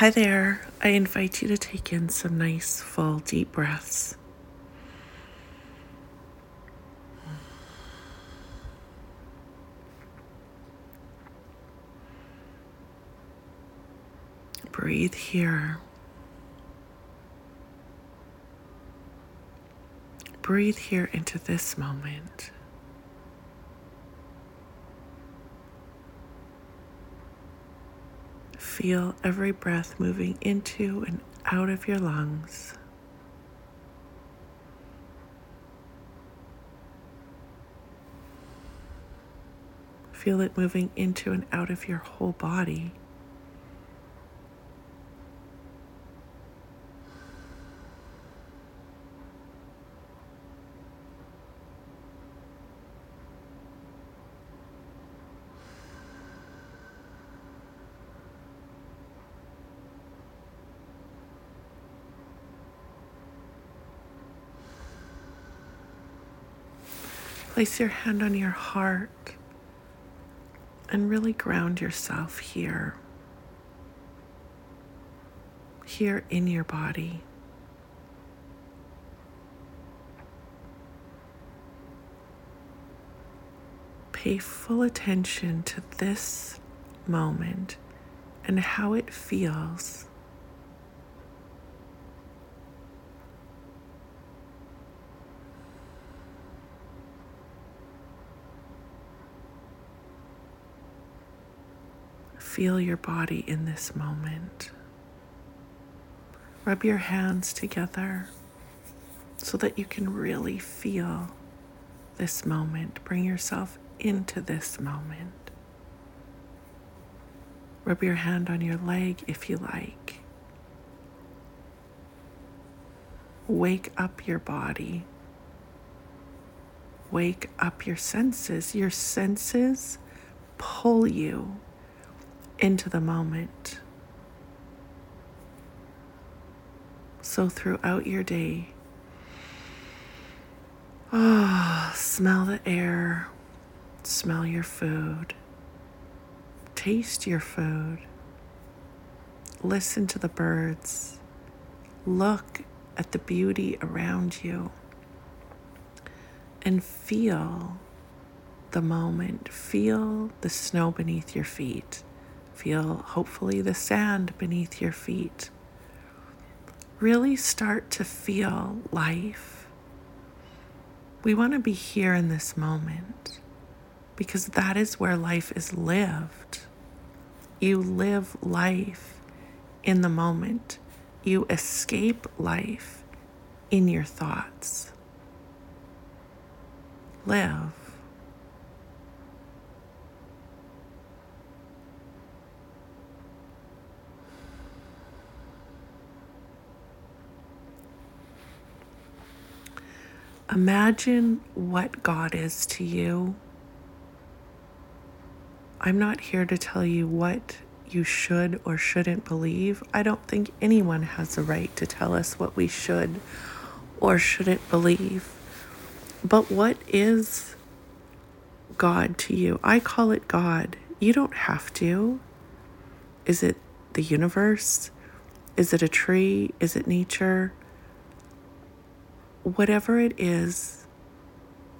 Hi there. I invite you to take in some nice, full, deep breaths. Breathe here. Breathe here into this moment. Feel every breath moving into and out of your lungs. Feel it moving into and out of your whole body. Place your hand on your heart and really ground yourself here, here in your body. Pay full attention to this moment and how it feels. Feel your body in this moment. Rub your hands together so that you can really feel this moment. Bring yourself into this moment. Rub your hand on your leg if you like. Wake up your body. Wake up your senses. Your senses pull you into the moment. So, throughout your day, oh, smell the air, smell your food, taste your food, listen to the birds, look at the beauty around you, and feel the moment. Feel the snow beneath your feet. Feel hopefully the sand beneath your feet. Really start to feel life. We want to be here in this moment because that is where life is lived. You live life in the moment, you escape life in your thoughts. Live. Imagine what God is to you. I'm not here to tell you what you should or shouldn't believe. I don't think anyone has the right to tell us what we should or shouldn't believe. But what is God to you? I call it God. You don't have to. Is it the universe? Is it a tree? Is it nature? Whatever it is,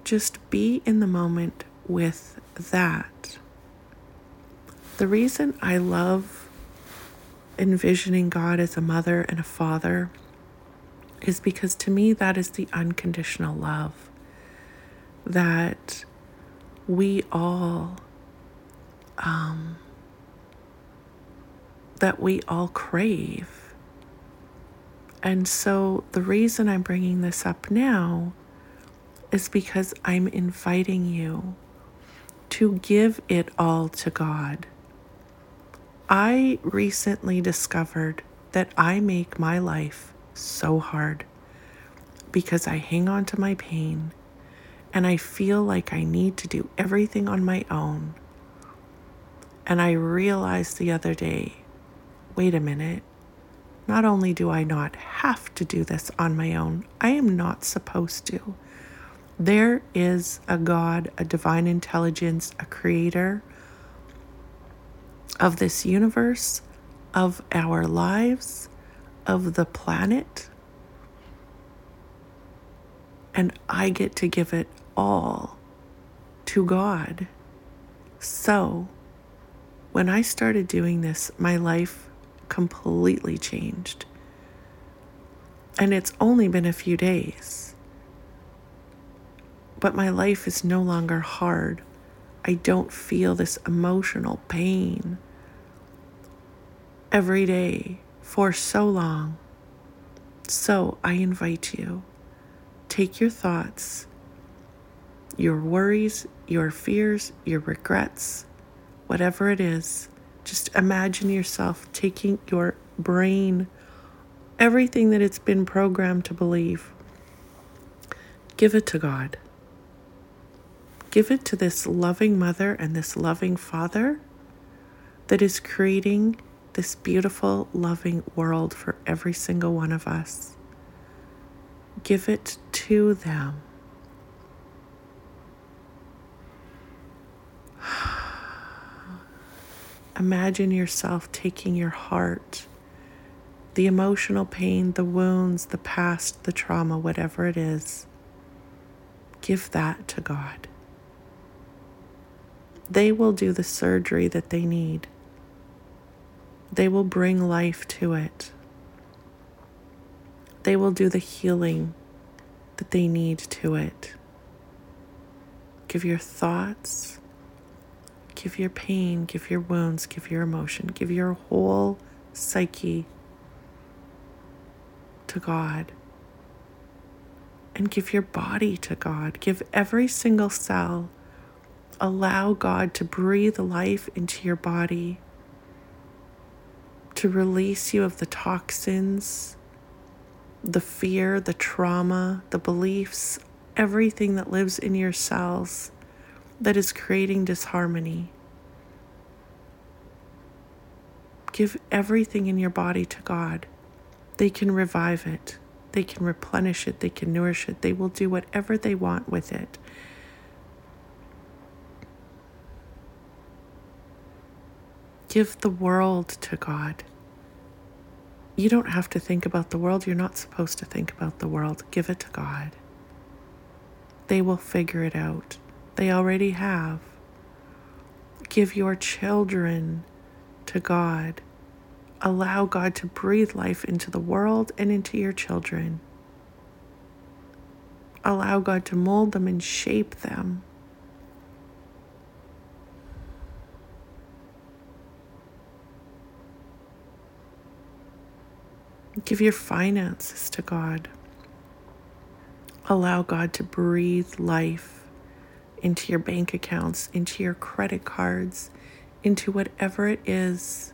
just be in the moment with that. The reason I love envisioning God as a mother and a father is because to me that is the unconditional love that we all um, that we all crave and so the reason I'm bringing this up now is because I'm inviting you to give it all to God. I recently discovered that I make my life so hard because I hang on to my pain and I feel like I need to do everything on my own. And I realized the other day wait a minute, not only do I not have to do this on my own, I am not supposed to. There is a God, a divine intelligence, a creator of this universe, of our lives, of the planet. And I get to give it all to God. So, when I started doing this, my life completely changed. And it's only been a few days. But my life is no longer hard. I don't feel this emotional pain every day for so long. So I invite you take your thoughts, your worries, your fears, your regrets, whatever it is, just imagine yourself taking your brain, everything that it's been programmed to believe, give it to God. Give it to this loving mother and this loving father that is creating this beautiful, loving world for every single one of us. Give it to them. Imagine yourself taking your heart, the emotional pain, the wounds, the past, the trauma, whatever it is. Give that to God. They will do the surgery that they need. They will bring life to it. They will do the healing that they need to it. Give your thoughts, give your pain, give your wounds, give your emotion, give your whole psyche to God. And give your body to God. Give every single cell allow God to breathe life into your body, to release you of the toxins, the fear, the trauma, the beliefs, everything that lives in your cells that is creating disharmony. Give everything in your body to God. They can revive it, they can replenish it, they can nourish it, they will do whatever they want with it. Give the world to God. You don't have to think about the world. You're not supposed to think about the world. Give it to God. They will figure it out. They already have. Give your children to God. Allow God to breathe life into the world and into your children. Allow God to mold them and shape them. Give your finances to God. Allow God to breathe life into your bank accounts, into your credit cards, into whatever it is.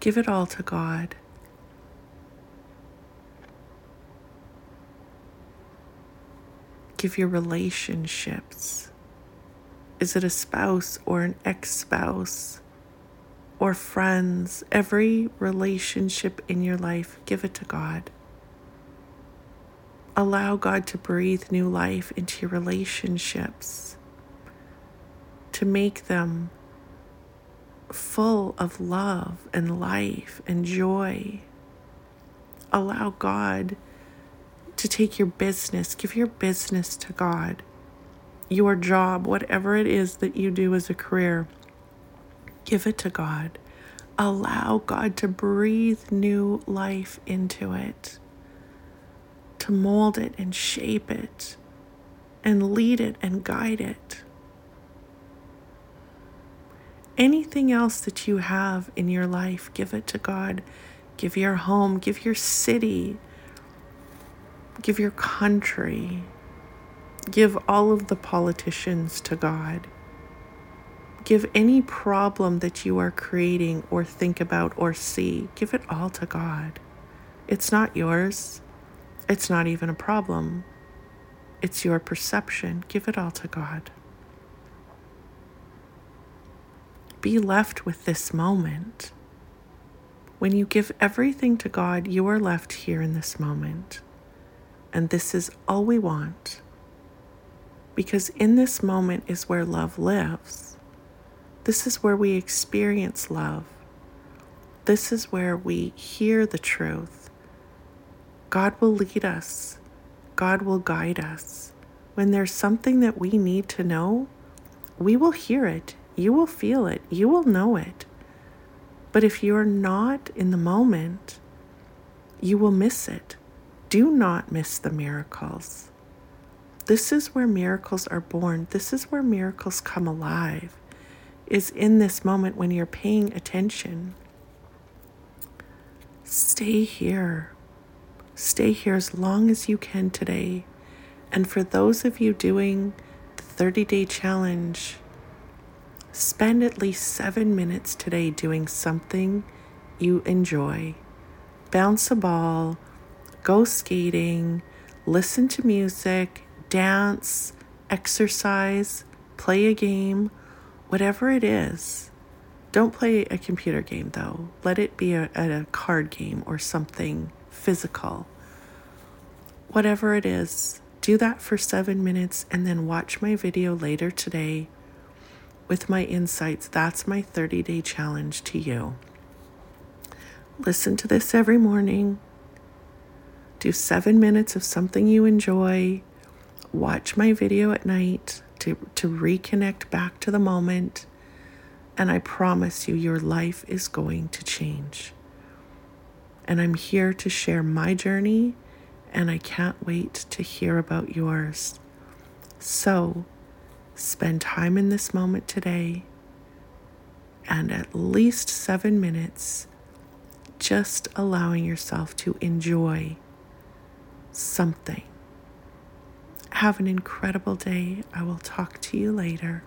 Give it all to God. Give your relationships. Is it a spouse or an ex spouse? or friends, every relationship in your life, give it to God. Allow God to breathe new life into your relationships, to make them full of love and life and joy. Allow God to take your business, give your business to God, your job, whatever it is that you do as a career Give it to God. Allow God to breathe new life into it, to mold it and shape it, and lead it and guide it. Anything else that you have in your life, give it to God. Give your home, give your city, give your country, give all of the politicians to God. Give any problem that you are creating or think about or see, give it all to God. It's not yours. It's not even a problem. It's your perception. Give it all to God. Be left with this moment. When you give everything to God, you are left here in this moment. And this is all we want. Because in this moment is where love lives. This is where we experience love. This is where we hear the truth. God will lead us, God will guide us. When there's something that we need to know, we will hear it, you will feel it, you will know it. But if you're not in the moment, you will miss it. Do not miss the miracles. This is where miracles are born. This is where miracles come alive, is in this moment when you're paying attention. Stay here. Stay here as long as you can today. And for those of you doing the 30 day challenge, spend at least seven minutes today doing something you enjoy. Bounce a ball, go skating, listen to music, dance, exercise, play a game, whatever it is. Don't play a computer game though. Let it be a, a card game or something physical. Whatever it is, do that for seven minutes and then watch my video later today with my insights. That's my 30 day challenge to you. Listen to this every morning. Do seven minutes of something you enjoy. Watch my video at night to, to reconnect back to the moment. And I promise you, your life is going to change. And I'm here to share my journey, and I can't wait to hear about yours. So, spend time in this moment today and at least seven minutes just allowing yourself to enjoy something. Have an incredible day. I will talk to you later.